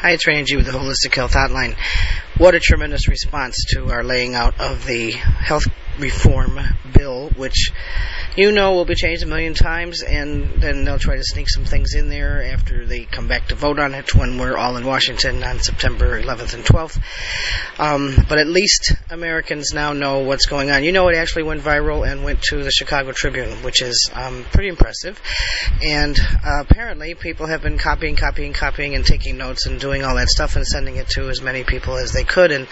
Hi, it's Randy G with the Holistic Health Hotline. What a tremendous response to our laying out of the health reform bill, which you know will be changed a million times, and then they'll try to sneak some things in there after they come back to vote on it when we're all in Washington on September 11th and 12th. Um, but at least Americans now know what's going on. You know, it actually went viral and went to the Chicago Tribune, which is um, pretty impressive. And uh, apparently, people have been copying, copying, copying, and taking notes and doing all that stuff and sending it to as many people as they could. And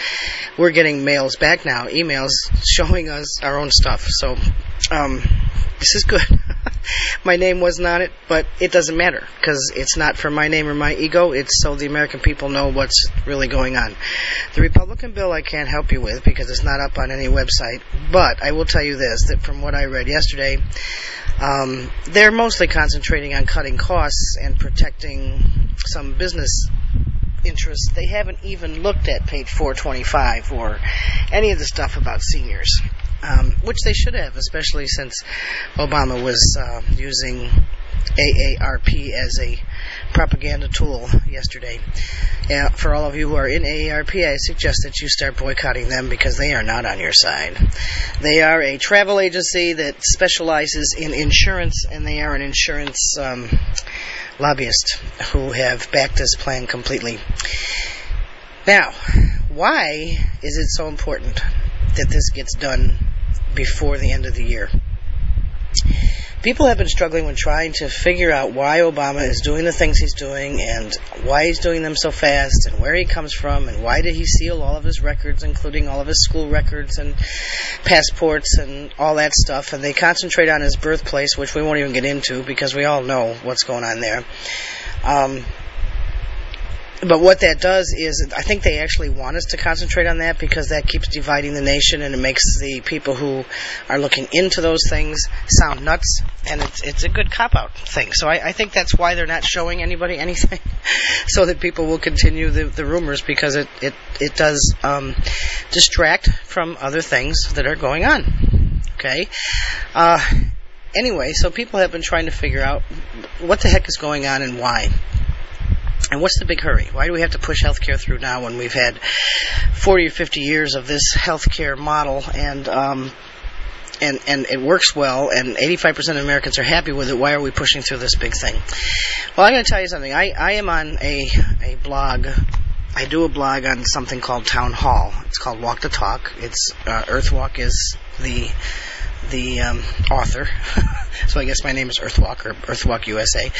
we're getting mails back now, emails showing us our own stuff. So um, this is good. my name wasn't on it, but it doesn't matter because it's not for my name or my ego. It's so the American people know what's really going on. The Republican bill I can't help you with because it's not up on any website, but I will tell you this that from what I read yesterday, um, they're mostly concentrating on cutting costs and protecting some business interests. They haven't even looked at page 425 or any of the stuff about seniors um, which they should have, especially since Obama was uh, using AARP as a propaganda tool yesterday. Uh, for all of you who are in AARP, I suggest that you start boycotting them because they are not on your side. They are a travel agency that specializes in insurance, and they are an insurance um, lobbyist who have backed this plan completely. Now, why is it so important that this gets done before the end of the year. People have been struggling with trying to figure out why Obama is doing the things he's doing and why he's doing them so fast and where he comes from and why did he seal all of his records, including all of his school records and passports and all that stuff. And they concentrate on his birthplace, which we won't even get into because we all know what's going on there. Um, but what that does is, I think they actually want us to concentrate on that because that keeps dividing the nation and it makes the people who are looking into those things sound nuts, and it's it's a good cop out thing. So I, I think that's why they're not showing anybody anything, so that people will continue the, the rumors because it it it does um, distract from other things that are going on. Okay. Uh, anyway, so people have been trying to figure out what the heck is going on and why. And what's the big hurry? Why do we have to push healthcare through now when we've had 40 or 50 years of this healthcare model and um, and and it works well and 85% of Americans are happy with it? Why are we pushing through this big thing? Well, I'm going to tell you something. I, I am on a a blog I do a blog on something called Town Hall. It's called Walk the Talk. It's uh, Earthwalk is the the um, author. so I guess my name is Earthwalk or Earthwalk USA.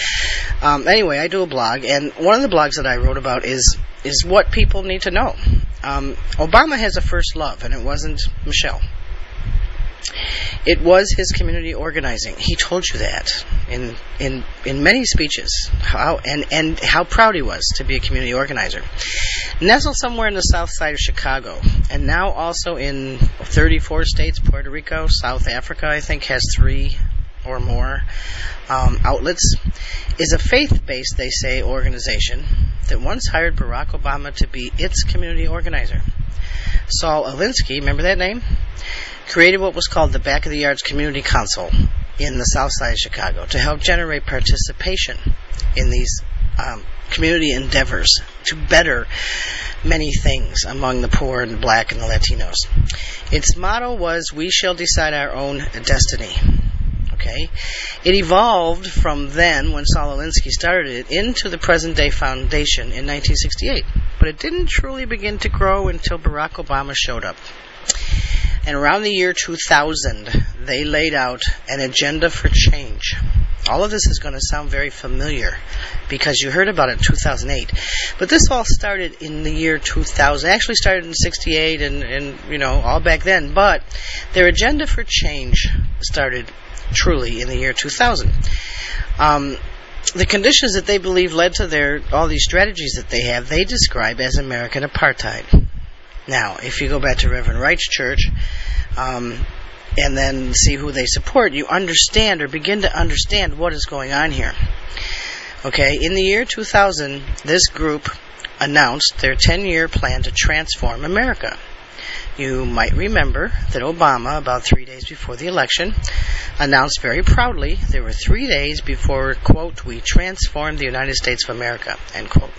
Um, anyway, I do a blog, and one of the blogs that I wrote about is is what people need to know. Um, Obama has a first love, and it wasn't Michelle. It was his community organizing. He told you that in in in many speeches. How and and how proud he was to be a community organizer. Nestled somewhere in the south side of Chicago, and now also in 34 states, Puerto Rico, South Africa, I think has three or more um, outlets, is a faith-based, they say, organization that once hired Barack Obama to be its community organizer. Saul Alinsky, remember that name? Created what was called the Back of the Yards Community Council in the south side of Chicago to help generate participation in these um, community endeavors to better many things among the poor and the black and the Latinos. Its motto was, We shall decide our own destiny. Okay? It evolved from then, when Saul Alinsky started it, into the present day foundation in 1968. But it didn't truly begin to grow until Barack Obama showed up. And around the year 2000, they laid out an agenda for change. All of this is going to sound very familiar because you heard about it in 2008. But this all started in the year 2000. It actually started in 68 and, and, you know, all back then. But their agenda for change started truly in the year 2000. Um, the conditions that they believe led to their all these strategies that they have, they describe as American apartheid. Now, if you go back to Reverend Wright's church, um, and then see who they support, you understand or begin to understand what is going on here. Okay, in the year 2000, this group announced their 10 year plan to transform America. You might remember that Obama, about three days before the election, announced very proudly there were three days before, quote, we transformed the United States of America, end quote.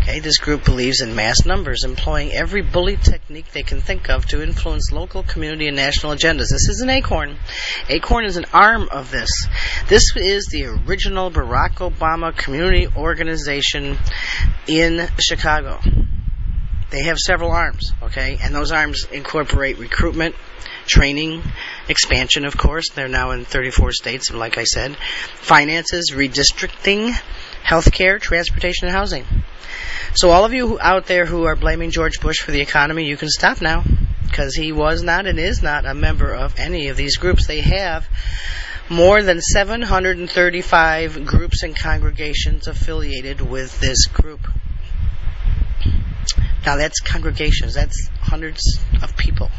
Okay, this group believes in mass numbers, employing every bully technique they can think of to influence local, community, and national agendas. This is an ACORN. ACORN is an arm of this. This is the original Barack Obama community organization in Chicago. They have several arms, okay, and those arms incorporate recruitment, training, expansion, of course. They're now in 34 states, and like I said, finances, redistricting, healthcare, transportation, and housing. So all of you out there who are blaming George Bush for the economy, you can stop now because he was not and is not a member of any of these groups. They have more than 735 groups and congregations affiliated with this group. Now that's congregations, that's hundreds of people.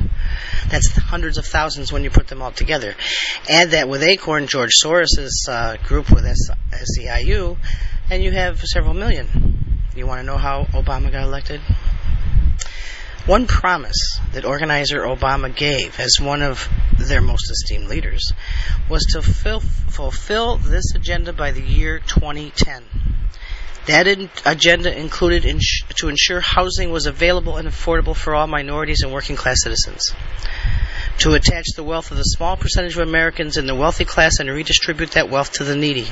That's hundreds of thousands when you put them all together. Add that with Acorn, George Soros' uh, group with SEIU, and you have several million. You want to know how Obama got elected? One promise that organizer Obama gave as one of their most esteemed leaders was to fulfill this agenda by the year 2010. That in- agenda included ins- to ensure housing was available and affordable for all minorities and working class citizens, to attach the wealth of the small percentage of Americans in the wealthy class and redistribute that wealth to the needy.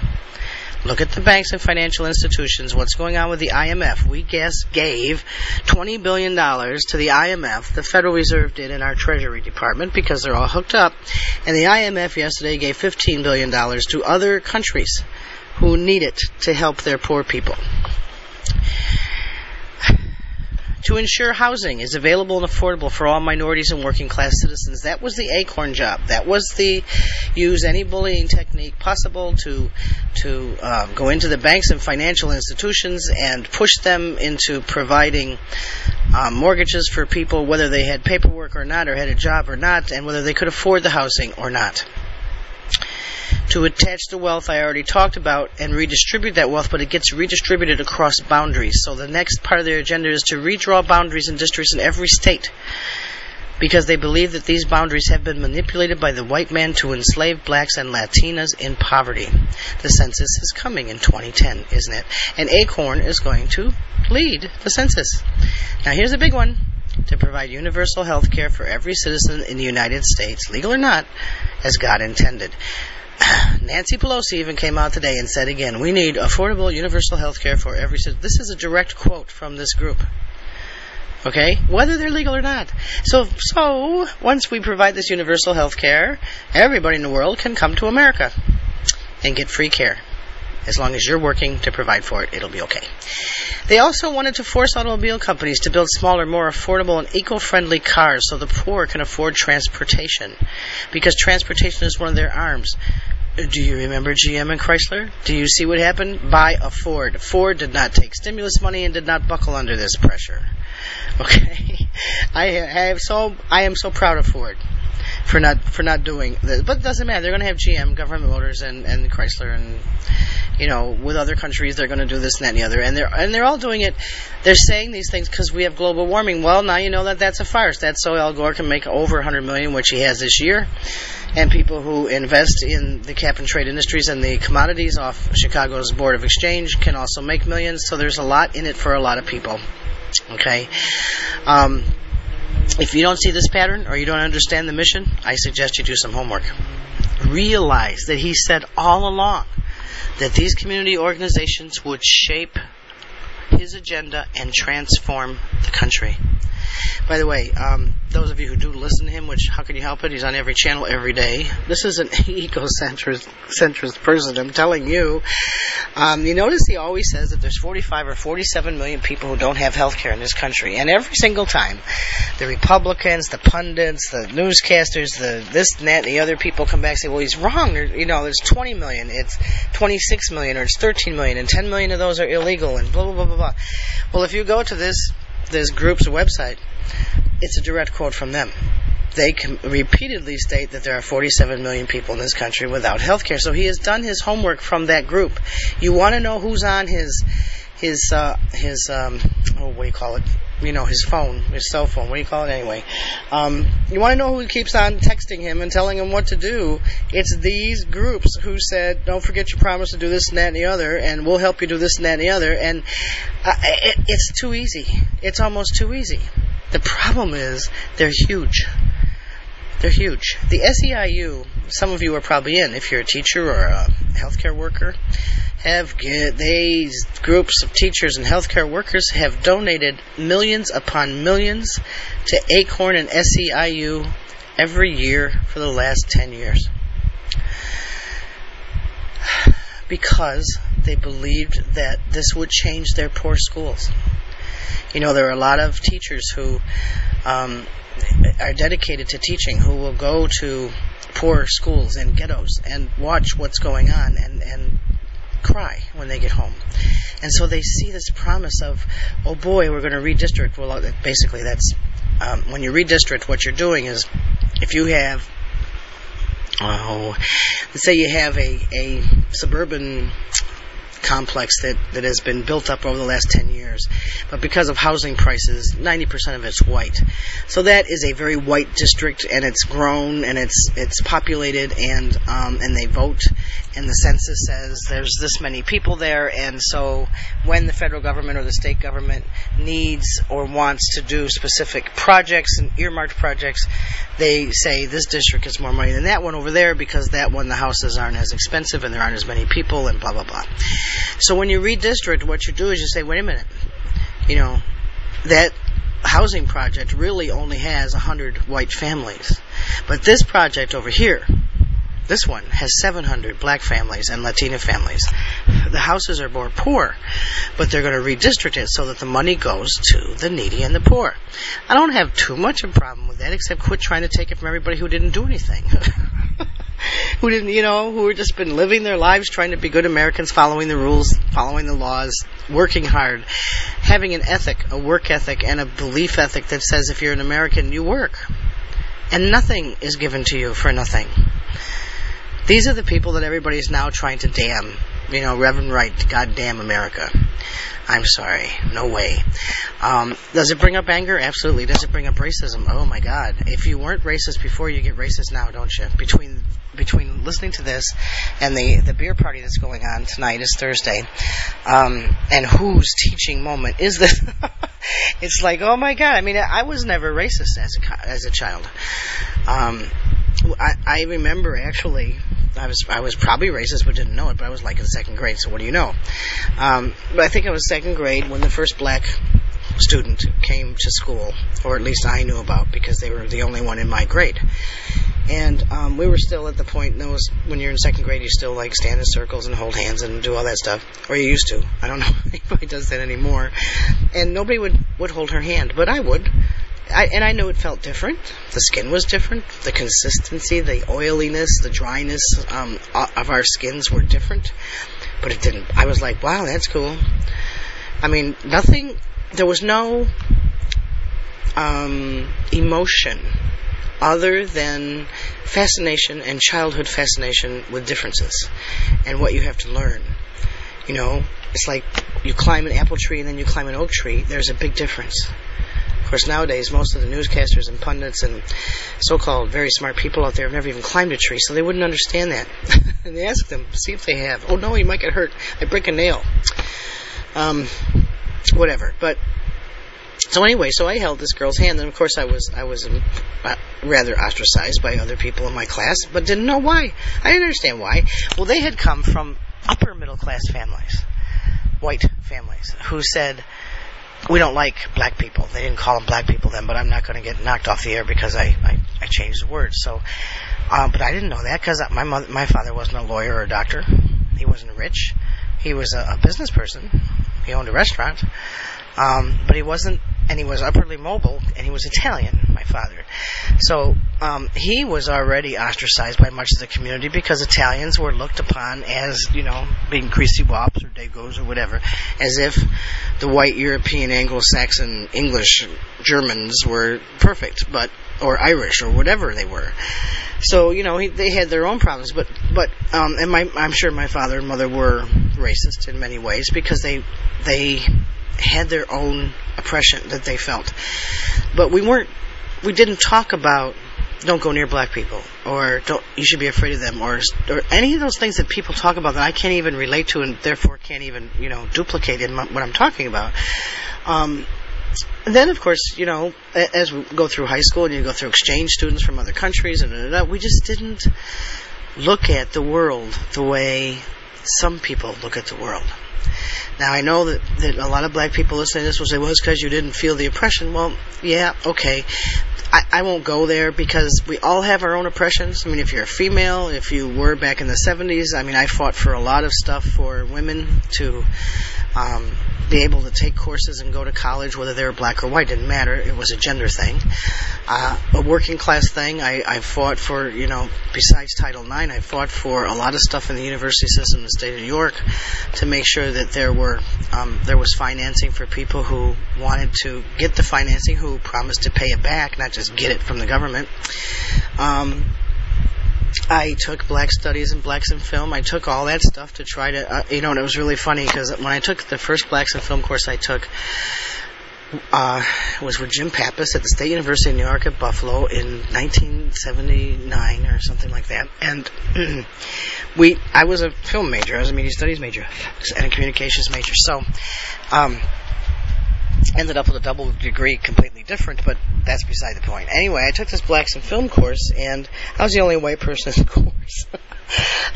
Look at the banks and financial institutions. What's going on with the IMF? We guess gave $20 billion to the IMF. The Federal Reserve did in our Treasury Department because they're all hooked up. And the IMF yesterday gave $15 billion to other countries who need it to help their poor people. To ensure housing is available and affordable for all minorities and working class citizens. That was the acorn job. That was the use any bullying technique possible to to um, go into the banks and financial institutions and push them into providing um, mortgages for people, whether they had paperwork or not, or had a job or not, and whether they could afford the housing or not to attach the wealth I already talked about and redistribute that wealth, but it gets redistributed across boundaries. So the next part of their agenda is to redraw boundaries and districts in every state because they believe that these boundaries have been manipulated by the white man to enslave blacks and Latinas in poverty. The census is coming in 2010, isn't it? And Acorn is going to lead the census. Now here's a big one. To provide universal health care for every citizen in the United States, legal or not, as God intended. Nancy Pelosi even came out today and said again, we need affordable universal health care for every citizen. This is a direct quote from this group. Okay? Whether they're legal or not. So, so, once we provide this universal health care, everybody in the world can come to America and get free care. As long as you're working to provide for it, it'll be okay. They also wanted to force automobile companies to build smaller, more affordable, and eco friendly cars so the poor can afford transportation. Because transportation is one of their arms. Do you remember GM and Chrysler? Do you see what happened? Buy a Ford. Ford did not take stimulus money and did not buckle under this pressure. Okay, I have so I am so proud of Ford for not for not doing this, but it doesn't matter. They're going to have GM, Government Motors, and and Chrysler, and you know, with other countries, they're going to do this and that and the other, and they're and they're all doing it. They're saying these things because we have global warming. Well, now you know that that's a farce. That's so Al Gore can make over 100 million, which he has this year, and people who invest in the cap and trade industries and the commodities off Chicago's Board of Exchange can also make millions. So there's a lot in it for a lot of people. Okay. Um, if you don't see this pattern or you don't understand the mission, I suggest you do some homework. Realize that he said all along that these community organizations would shape his agenda and transform the country. By the way, um, those of you who do listen to him, which how can you help it? He's on every channel every day. This is an ecocentrist centrist person. I'm telling you. Um, you notice he always says that there's 45 or 47 million people who don't have health care in this country, and every single time, the Republicans, the pundits, the newscasters, the this and that, and the other people come back and say, "Well, he's wrong. You know, there's 20 million, it's 26 million, or it's 13 million, and 10 million of those are illegal, and blah blah blah blah blah." Well, if you go to this this group's website, it's a direct quote from them. They repeatedly state that there are 47 million people in this country without health care. So he has done his homework from that group. You want to know who's on his his uh, his um, oh what do you call it? You know his phone, his cell phone. What do you call it anyway? Um, you want to know who keeps on texting him and telling him what to do? It's these groups who said, "Don't forget your promise to do this and that and the other, and we'll help you do this and that and the other." And uh, it, it's too easy. It's almost too easy. The problem is they're huge. They're huge. The SEIU, some of you are probably in, if you're a teacher or a healthcare worker, have these groups of teachers and healthcare workers have donated millions upon millions to Acorn and SEIU every year for the last 10 years. Because they believed that this would change their poor schools. You know, there are a lot of teachers who um, are dedicated to teaching who will go to poor schools and ghettos and watch what's going on and, and cry when they get home. And so they see this promise of, oh boy, we're going to redistrict. Well, basically, that's um, when you redistrict, what you're doing is if you have, oh, let's say you have a, a suburban complex that, that has been built up over the last 10 years. But because of housing prices, 90% of it's white. So that is a very white district and it's grown and it's, it's populated and, um, and they vote and the census says there's this many people there and so when the federal government or the state government needs or wants to do specific projects and earmarked projects, they say this district has more money than that one over there because that one the houses aren't as expensive and there aren't as many people and blah blah blah. So when you redistrict, what you do is you say, wait a minute, you know, that housing project really only has 100 white families. But this project over here, this one has 700 black families and Latina families. The houses are more poor, but they're going to redistrict it so that the money goes to the needy and the poor. I don't have too much of a problem with that, except quit trying to take it from everybody who didn't do anything. who didn't, you know, who have just been living their lives trying to be good Americans, following the rules, following the laws, working hard, having an ethic, a work ethic, and a belief ethic that says if you're an American, you work. And nothing is given to you for nothing. These are the people that everybody is now trying to damn. You know, Reverend Wright, goddamn America. I'm sorry. No way. Um, does it bring up anger? Absolutely. Does it bring up racism? Oh my God. If you weren't racist before, you get racist now, don't you? Between between listening to this and the the beer party that's going on tonight is Thursday, um, and whose teaching moment is this? it's like, oh my God. I mean, I was never racist as a as a child. Um, I, I remember actually I was I was probably racist but didn't know it, but I was like in second grade, so what do you know? Um, but I think I was second grade when the first black student came to school, or at least I knew about because they were the only one in my grade. And um, we were still at the point that was when you're in second grade, you still like stand in circles and hold hands and do all that stuff, or you used to. I don't know if anybody does that anymore. And nobody would would hold her hand, but I would. I, and I know it felt different. The skin was different. The consistency, the oiliness, the dryness um, of our skins were different. But it didn't. I was like, wow, that's cool. I mean, nothing. There was no um, emotion other than fascination and childhood fascination with differences and what you have to learn. You know, it's like you climb an apple tree and then you climb an oak tree. There's a big difference. Of course, nowadays, most of the newscasters and pundits and so-called very smart people out there have never even climbed a tree, so they wouldn't understand that. and they ask them, see if they have. Oh no, you might get hurt. I break a nail. Um, whatever. But so anyway, so I held this girl's hand, and of course I was I was um, uh, rather ostracized by other people in my class, but didn't know why. I didn't understand why. Well, they had come from upper middle class families, white families, who said we don't like black people. They didn't call them black people then, but I'm not going to get knocked off the air because I, I, I changed the words. So, um, but I didn't know that because my mother, my father wasn't a lawyer or a doctor. He wasn't rich. He was a, a business person. He owned a restaurant. Um, but he wasn't, and he was upwardly mobile, and he was Italian, my father. So um, he was already ostracized by much of the community because Italians were looked upon as, you know, being greasy wops or dagos or whatever, as if the white European, Anglo-Saxon, English Germans were perfect, but or Irish or whatever they were. So you know he, they had their own problems, but but um, and my I'm sure my father and mother were racist in many ways because they they had their own oppression that they felt. But we weren't we didn't talk about don't go near black people or don't you should be afraid of them or or any of those things that people talk about that I can't even relate to and therefore can't even you know duplicate in my, what I'm talking about. Um, and then, of course, you know, as we go through high school and you go through exchange students from other countries, and da, da, da, we just didn't look at the world the way some people look at the world. Now, I know that, that a lot of black people listening to this will say, well, it's because you didn't feel the oppression. Well, yeah, okay. I, I won't go there because we all have our own oppressions. I mean, if you're a female, if you were back in the 70s, I mean, I fought for a lot of stuff for women to um, be able to take courses and go to college, whether they were black or white, didn't matter. It was a gender thing. Uh, a working class thing, I, I fought for, you know, besides Title IX, I fought for a lot of stuff in the university system in the state of New York to make sure that there were, um, there was financing for people who wanted to get the financing, who promised to pay it back, not just get it from the government. Um, I took black studies and blacks in film. I took all that stuff to try to, uh, you know, and it was really funny because when I took the first blacks in film course I took, uh, was with Jim Pappas at the State University of New York at Buffalo in 1979 or something like that. And we, I was a film major. I was a media studies major and a communications major. So, um, ended up with a double degree completely different, but that's beside the point. Anyway, I took this blacks in film course, and I was the only white person in the course.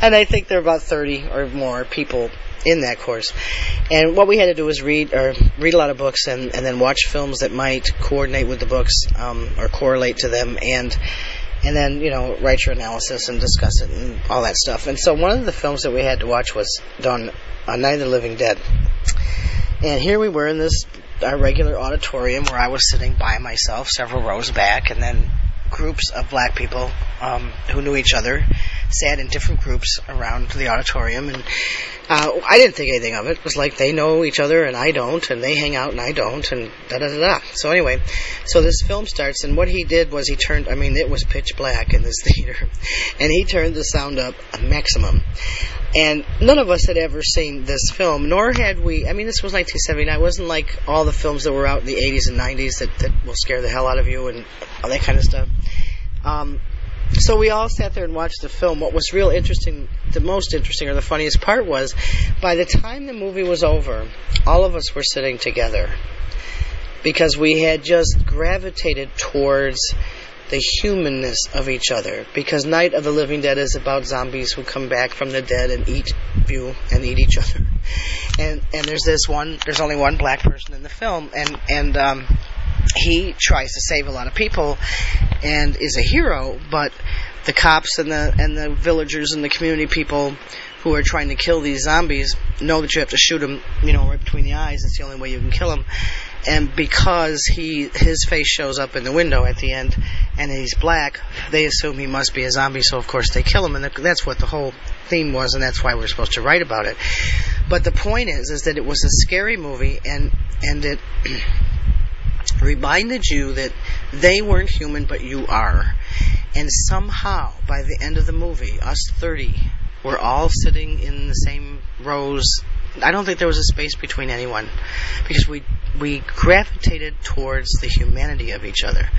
and I think there were about 30 or more people in that course. And what we had to do was read or read a lot of books and, and then watch films that might coordinate with the books um, or correlate to them and and then you know write your analysis and discuss it and all that stuff. And so one of the films that we had to watch was done on Night of the Living Dead. And here we were in this our regular auditorium where I was sitting by myself, several rows back, and then groups of black people um, who knew each other sat in different groups around the auditorium, and uh, I didn't think anything of it. It was like they know each other and I don't, and they hang out and I don't, and da da da da. So anyway, so this film starts, and what he did was he turned. I mean, it was pitch black in this theater, and he turned the sound up a maximum. And none of us had ever seen this film, nor had we. I mean, this was 1979. It wasn't like all the films that were out in the 80s and 90s that, that will scare the hell out of you and all that kind of stuff. Um, so we all sat there and watched the film. What was real interesting, the most interesting or the funniest part was, by the time the movie was over, all of us were sitting together because we had just gravitated towards the humanness of each other. Because Night of the Living Dead is about zombies who come back from the dead and eat you and eat each other. And and there's this one. There's only one black person in the film, and and um, he tries to save a lot of people and is a hero, but the cops and the and the villagers and the community people who are trying to kill these zombies know that you have to shoot them, you know, right between the eyes. It's the only way you can kill them. And because he his face shows up in the window at the end, and he's black, they assume he must be a zombie. So of course they kill him, and that's what the whole theme was, and that's why we're supposed to write about it. But the point is, is that it was a scary movie, and and it. reminded you that they weren't human, but you are. And somehow, by the end of the movie, us 30 were all sitting in the same rows. I don't think there was a space between anyone because we we gravitated towards the humanity of each other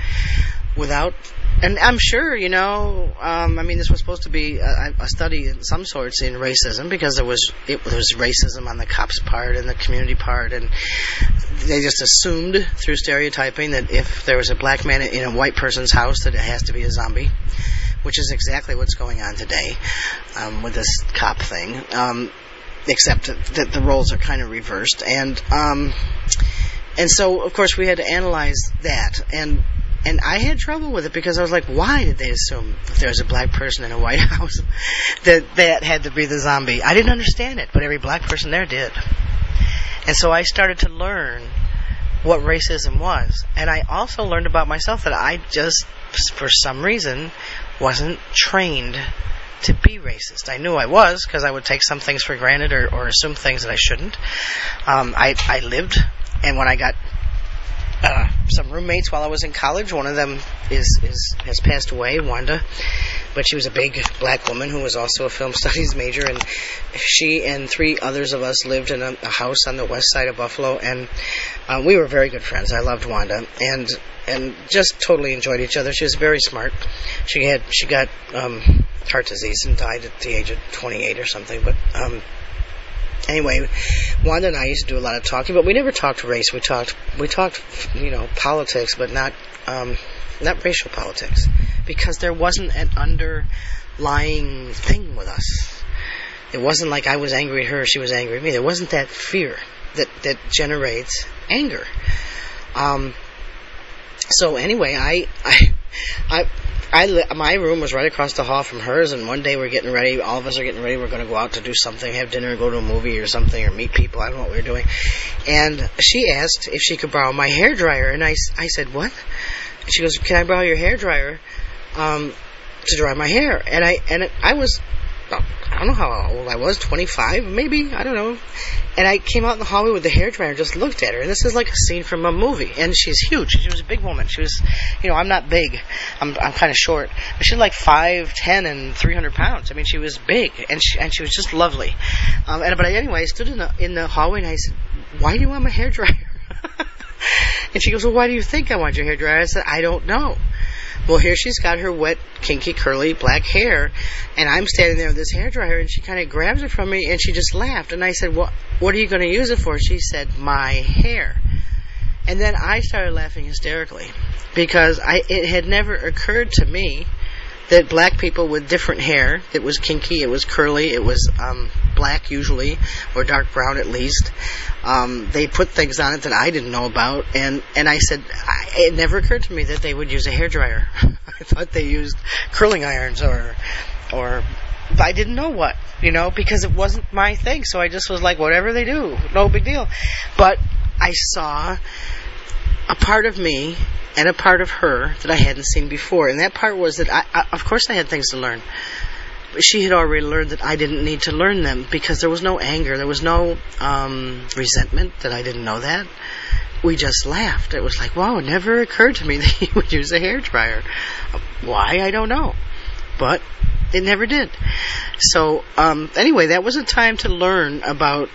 without and I'm sure, you know, um, I mean, this was supposed to be a, a study in some sorts in racism because there was it there was racism on the cops' part and the community part, and they just assumed through stereotyping that if there was a black man in a white person's house, that it has to be a zombie, which is exactly what's going on today um, with this cop thing. Um, except that the roles are kind of reversed, and um, and so of course we had to analyze that and and I had trouble with it because I was like, why did they assume that there was a black person in a White House that that had to be the zombie? I didn't understand it, but every black person there did. And so I started to learn what racism was. And I also learned about myself that I just, for some reason, wasn't trained to be racist. I knew I was because I would take some things for granted or, or assume things that I shouldn't. Um, I, I lived, and when I got uh, some roommates while I was in college. One of them is, is has passed away, Wanda. but she was a big black woman who was also a film studies major, and she and three others of us lived in a, a house on the west side of Buffalo, and uh, we were very good friends. I loved Wanda, and and just totally enjoyed each other. She was very smart. She had she got um, heart disease and died at the age of 28 or something, but. Um, anyway, Wanda and I used to do a lot of talking, but we never talked race. We talked, we talked, you know, politics, but not, um, not racial politics, because there wasn't an underlying thing with us. It wasn't like I was angry at her, she was angry at me. There wasn't that fear that that generates anger. Um, so anyway, I, I, I I li- my room was right across the hall from hers, and one day we're getting ready. All of us are getting ready. We're going to go out to do something, have dinner, go to a movie or something, or meet people. I don't know what we were doing. And she asked if she could borrow my hair dryer, and I, I said what? She goes, "Can I borrow your hair dryer um, to dry my hair?" And I and I was I don't know how old I was, 25, maybe, I don't know. And I came out in the hallway with the hairdryer just looked at her. And this is like a scene from a movie. And she's huge. She was a big woman. She was, you know, I'm not big. I'm, I'm kind of short. But she's like 5'10 and 300 pounds. I mean, she was big. And she, and she was just lovely. Um, and, but anyway, I stood in the, in the hallway and I said, why do you want my hairdryer? and she goes, well, why do you think I want your hairdryer? I said, I don't know. Well, here she's got her wet, kinky, curly black hair, and I'm standing there with this hair dryer, and she kind of grabs it from me, and she just laughed. And I said, "What? What are you going to use it for?" She said, "My hair." And then I started laughing hysterically because I it had never occurred to me that black people with different hair, it was kinky, it was curly, it was um, black usually, or dark brown at least. Um, they put things on it that I didn't know about, and and I said I, it never occurred to me that they would use a hair dryer. I thought they used curling irons or or I didn't know what, you know, because it wasn't my thing. So I just was like, whatever they do, no big deal. But I saw a part of me and a part of her that I hadn't seen before. And that part was that I, I of course, I had things to learn. But she had already learned that I didn't need to learn them because there was no anger, there was no um, resentment that I didn't know that. We just laughed. It was like, wow, it never occurred to me that he would use a hair dryer. Why? I don't know. But it never did. So, um, anyway, that was a time to learn about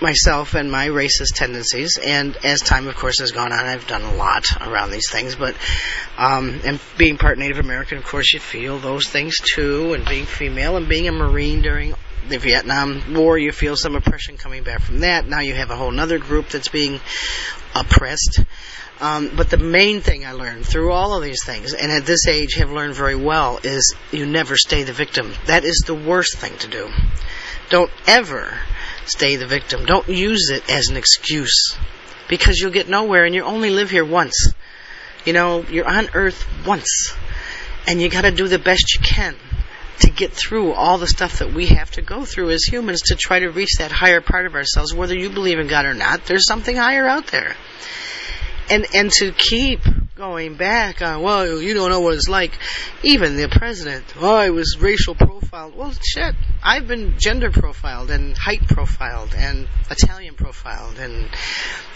myself and my racist tendencies. And as time, of course, has gone on, I've done a lot around these things. But um, and being part Native American, of course, you feel those things too. And being female and being a Marine during the Vietnam War, you feel some oppression coming back from that. Now you have a whole other group that's being oppressed. Um, but the main thing I learned through all of these things, and at this age have learned very well, is you never stay the victim. That is the worst thing to do. Don't ever stay the victim. Don't use it as an excuse because you'll get nowhere and you only live here once. You know, you're on earth once and you got to do the best you can to get through all the stuff that we have to go through as humans to try to reach that higher part of ourselves whether you believe in God or not. There's something higher out there. And and to keep going back on, well, you don't know what it's like. Even the president, oh, I was racial profiled. Well, shit, I've been gender profiled and height profiled and Italian profiled and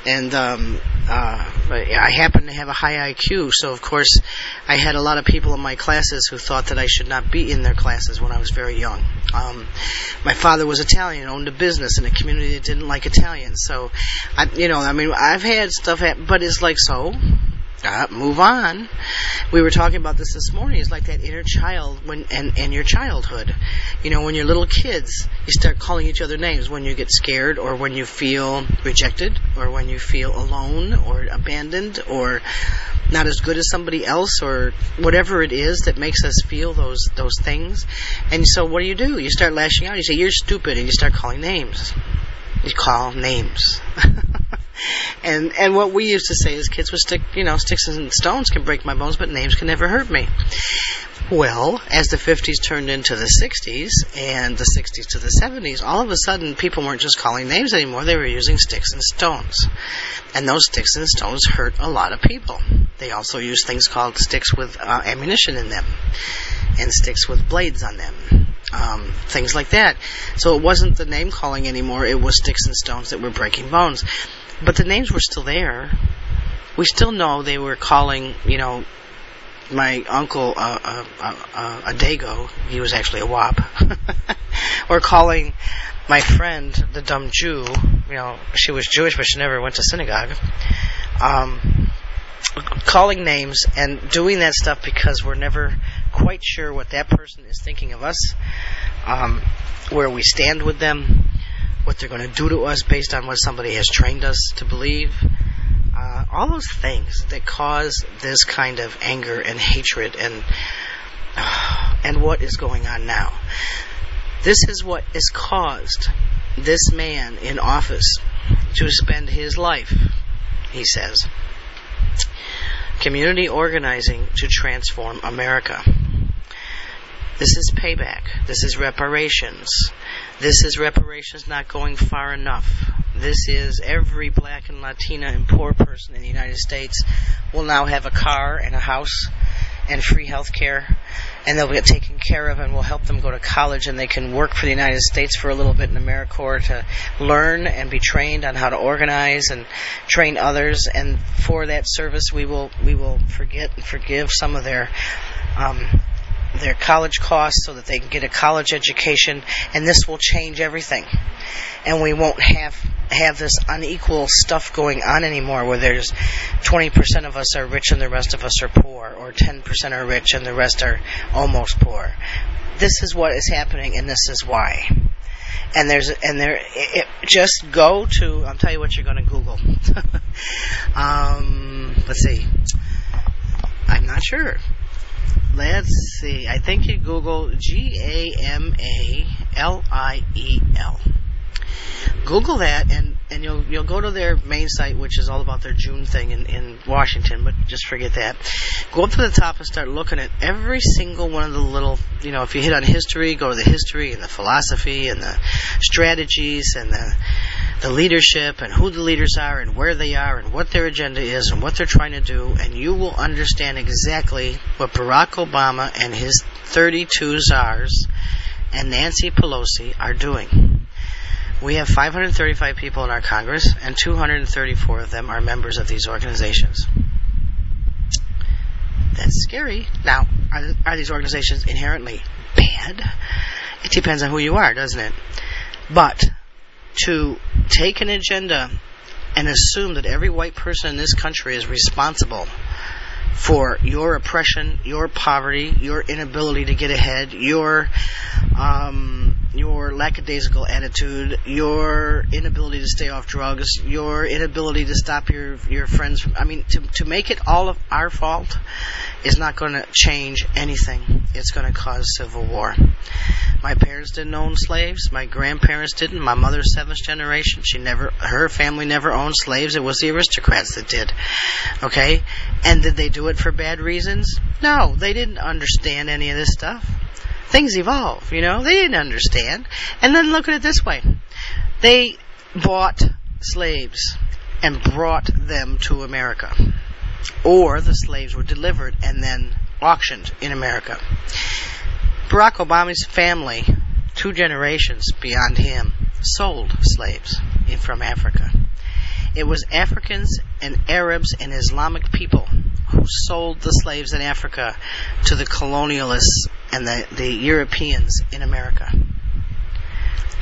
and um, uh, I happen to have a high IQ, so of course I had a lot of people in my classes who thought that I should not be in their classes when I was very young. Um, my father was Italian, owned a business in a community that didn't like Italians, so I, you know, I mean, I've had stuff, happen, but it's like so uh, move on. We were talking about this this morning. It's like that inner child when and and your childhood. You know, when you're little kids, you start calling each other names when you get scared, or when you feel rejected, or when you feel alone, or abandoned, or not as good as somebody else, or whatever it is that makes us feel those those things. And so, what do you do? You start lashing out. You say you're stupid, and you start calling names. You call names. and and what we used to say as kids was stick you know sticks and stones can break my bones but names can never hurt me. Well as the 50s turned into the 60s and the 60s to the 70s all of a sudden people weren't just calling names anymore. They were using sticks and stones. And those sticks and stones hurt a lot of people. They also used things called sticks with uh, ammunition in them and sticks with blades on them. Um, things like that. So it wasn't the name calling anymore, it was sticks and stones that were breaking bones. But the names were still there. We still know they were calling, you know, my uncle uh, uh, uh, uh, a Dago, he was actually a wop. or calling my friend the dumb Jew. You know, she was Jewish, but she never went to synagogue. Um, calling names and doing that stuff because we're never quite sure what that person is thinking of us, um, where we stand with them, what they're going to do to us based on what somebody has trained us to believe. Uh, all those things that cause this kind of anger and hatred and uh, and what is going on now. This is what has caused this man in office to spend his life, he says, community organizing to transform America. This is payback. This is reparations. This is reparations not going far enough. This is every black and Latina and poor person in the United States will now have a car and a house and free health care and they'll get taken care of and we'll help them go to college and they can work for the United States for a little bit in AmeriCorps to learn and be trained on how to organize and train others and for that service we will we will forget and forgive some of their um, their college costs so that they can get a college education and this will change everything. And we won't have have this unequal stuff going on anymore where there's 20% of us are rich and the rest of us are poor or 10% are rich and the rest are almost poor. This is what is happening and this is why. And there's and there it, just go to I'll tell you what you're going to Google. Um, let's see. I'm not sure let's see. I think you Google G A M A L I E L. Google that and, and you'll you'll go to their main site which is all about their June thing in, in Washington, but just forget that. Go up to the top and start looking at every single one of the little you know, if you hit on history, go to the history and the philosophy and the strategies and the the leadership and who the leaders are and where they are and what their agenda is and what they're trying to do, and you will understand exactly what Barack Obama and his 32 czars and Nancy Pelosi are doing. We have 535 people in our Congress, and 234 of them are members of these organizations. That's scary. Now, are, are these organizations inherently bad? It depends on who you are, doesn't it? But to take an agenda and assume that every white person in this country is responsible for your oppression, your poverty, your inability to get ahead, your um, your lackadaisical attitude, your inability to stay off drugs, your inability to stop your your friends from. I mean, to to make it all of our fault is not going to change anything. It's going to cause civil war. My parents didn't own slaves. My grandparents didn't. My mother's seventh generation. She never, her family never owned slaves. It was the aristocrats that did. Okay? And did they do it for bad reasons? No, they didn't understand any of this stuff. Things evolve, you know? They didn't understand. And then look at it this way. They bought slaves and brought them to America. Or the slaves were delivered and then auctioned in America. Barack Obama's family, two generations beyond him, sold slaves from Africa. It was Africans and Arabs and Islamic people who sold the slaves in Africa to the colonialists and the, the Europeans in America.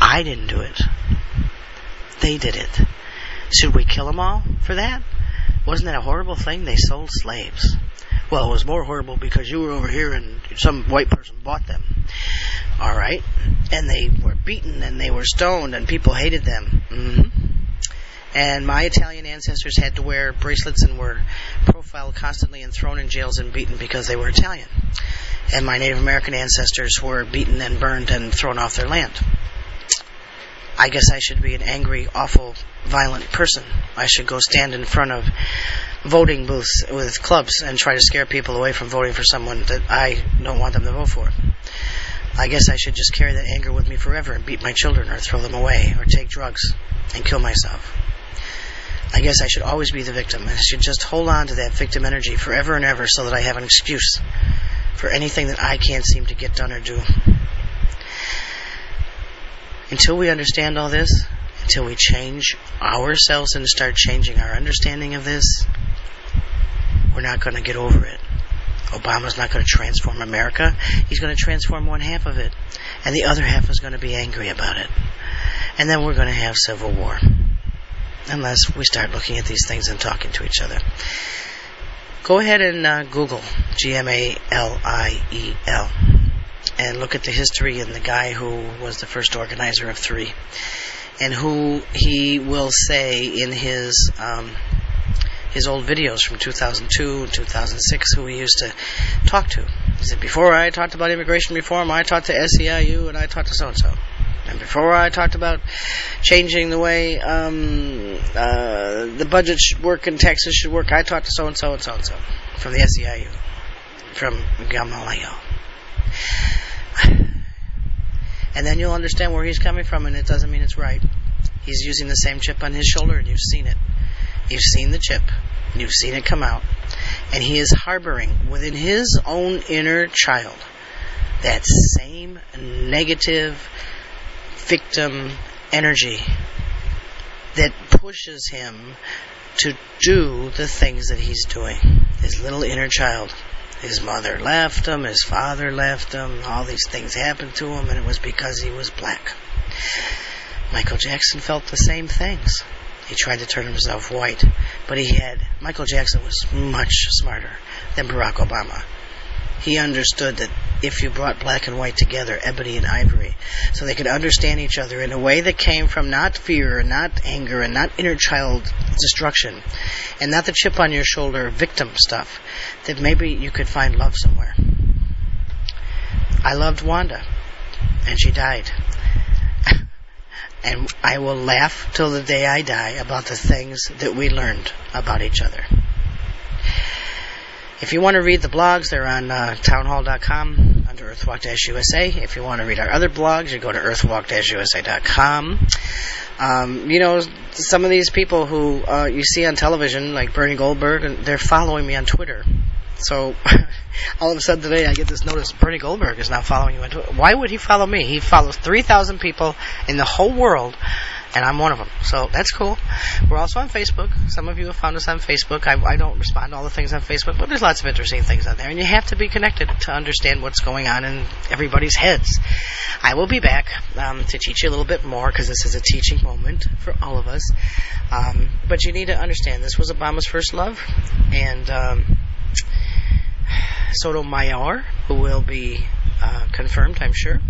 I didn't do it. They did it. Should we kill them all for that? Wasn't that a horrible thing? They sold slaves. Well, it was more horrible because you were over here and some white person bought them. All right, and they were beaten and they were stoned and people hated them. Mm-hmm. And my Italian ancestors had to wear bracelets and were profiled constantly and thrown in jails and beaten because they were Italian. And my Native American ancestors were beaten and burned and thrown off their land. I guess I should be an angry, awful, violent person. I should go stand in front of voting booths with clubs and try to scare people away from voting for someone that I don't want them to vote for. I guess I should just carry that anger with me forever and beat my children or throw them away or take drugs and kill myself. I guess I should always be the victim. I should just hold on to that victim energy forever and ever so that I have an excuse for anything that I can't seem to get done or do. Until we understand all this, until we change ourselves and start changing our understanding of this, we're not going to get over it. Obama's not going to transform America. He's going to transform one half of it. And the other half is going to be angry about it. And then we're going to have civil war. Unless we start looking at these things and talking to each other. Go ahead and uh, Google G-M-A-L-I-E-L and look at the history and the guy who was the first organizer of three and who he will say in his um, his old videos from 2002 and 2006 who he used to talk to. He said, before I talked about immigration reform, I talked to SEIU and I talked to so-and-so. And before I talked about changing the way um, uh, the budget should work and taxes should work, I talked to so-and-so and so-and-so from the SEIU, from Gamaliel. And then you'll understand where he's coming from, and it doesn't mean it's right. He's using the same chip on his shoulder, and you've seen it. You've seen the chip. You've seen it come out. And he is harboring within his own inner child that same negative victim energy that pushes him to do the things that he's doing. His little inner child. His mother left him, his father left him, all these things happened to him, and it was because he was black. Michael Jackson felt the same things. He tried to turn himself white, but he had, Michael Jackson was much smarter than Barack Obama. He understood that if you brought black and white together, ebony and ivory, so they could understand each other in a way that came from not fear and not anger and not inner child destruction and not the chip on your shoulder victim stuff, that maybe you could find love somewhere. I loved Wanda, and she died. and I will laugh till the day I die about the things that we learned about each other. If you want to read the blogs, they're on uh, townhall.com under earthwalk-usa. If you want to read our other blogs, you go to earthwalk-usa.com. Um, you know, some of these people who uh, you see on television, like Bernie Goldberg, they're following me on Twitter. So all of a sudden today I get this notice Bernie Goldberg is now following you on Twitter. Why would he follow me? He follows 3,000 people in the whole world and I'm one of them. So that's cool. We're also on Facebook. Some of you have found us on Facebook. I, I, don't respond to all the things on Facebook, but there's lots of interesting things on there, and you have to be connected to understand what's going on in everybody's heads. I will be back um, to teach you a little bit more because this is a teaching moment for all of us. Um, but you need to understand this was Obama's first love, and um, Sotomayor, who will be uh, confirmed, I'm sure,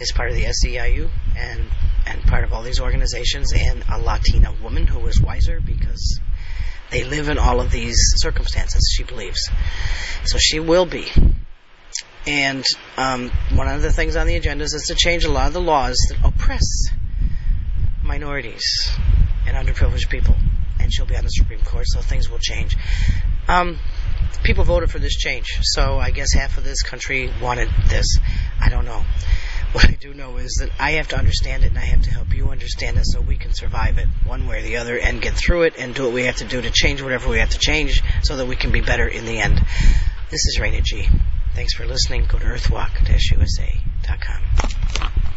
is part of the SEIU and and part of all these organizations, and a Latina woman who is wiser because they live in all of these circumstances, she believes. So she will be. And um, one of the things on the agenda is to change a lot of the laws that oppress minorities and underprivileged people. And she'll be on the Supreme Court, so things will change. Um, people voted for this change, so I guess half of this country wanted this. I don't know. What I do know is that I have to understand it and I have to help you understand it so we can survive it one way or the other and get through it and do what we have to do to change whatever we have to change so that we can be better in the end. This is Raina G. Thanks for listening. Go to earthwalk-usa.com.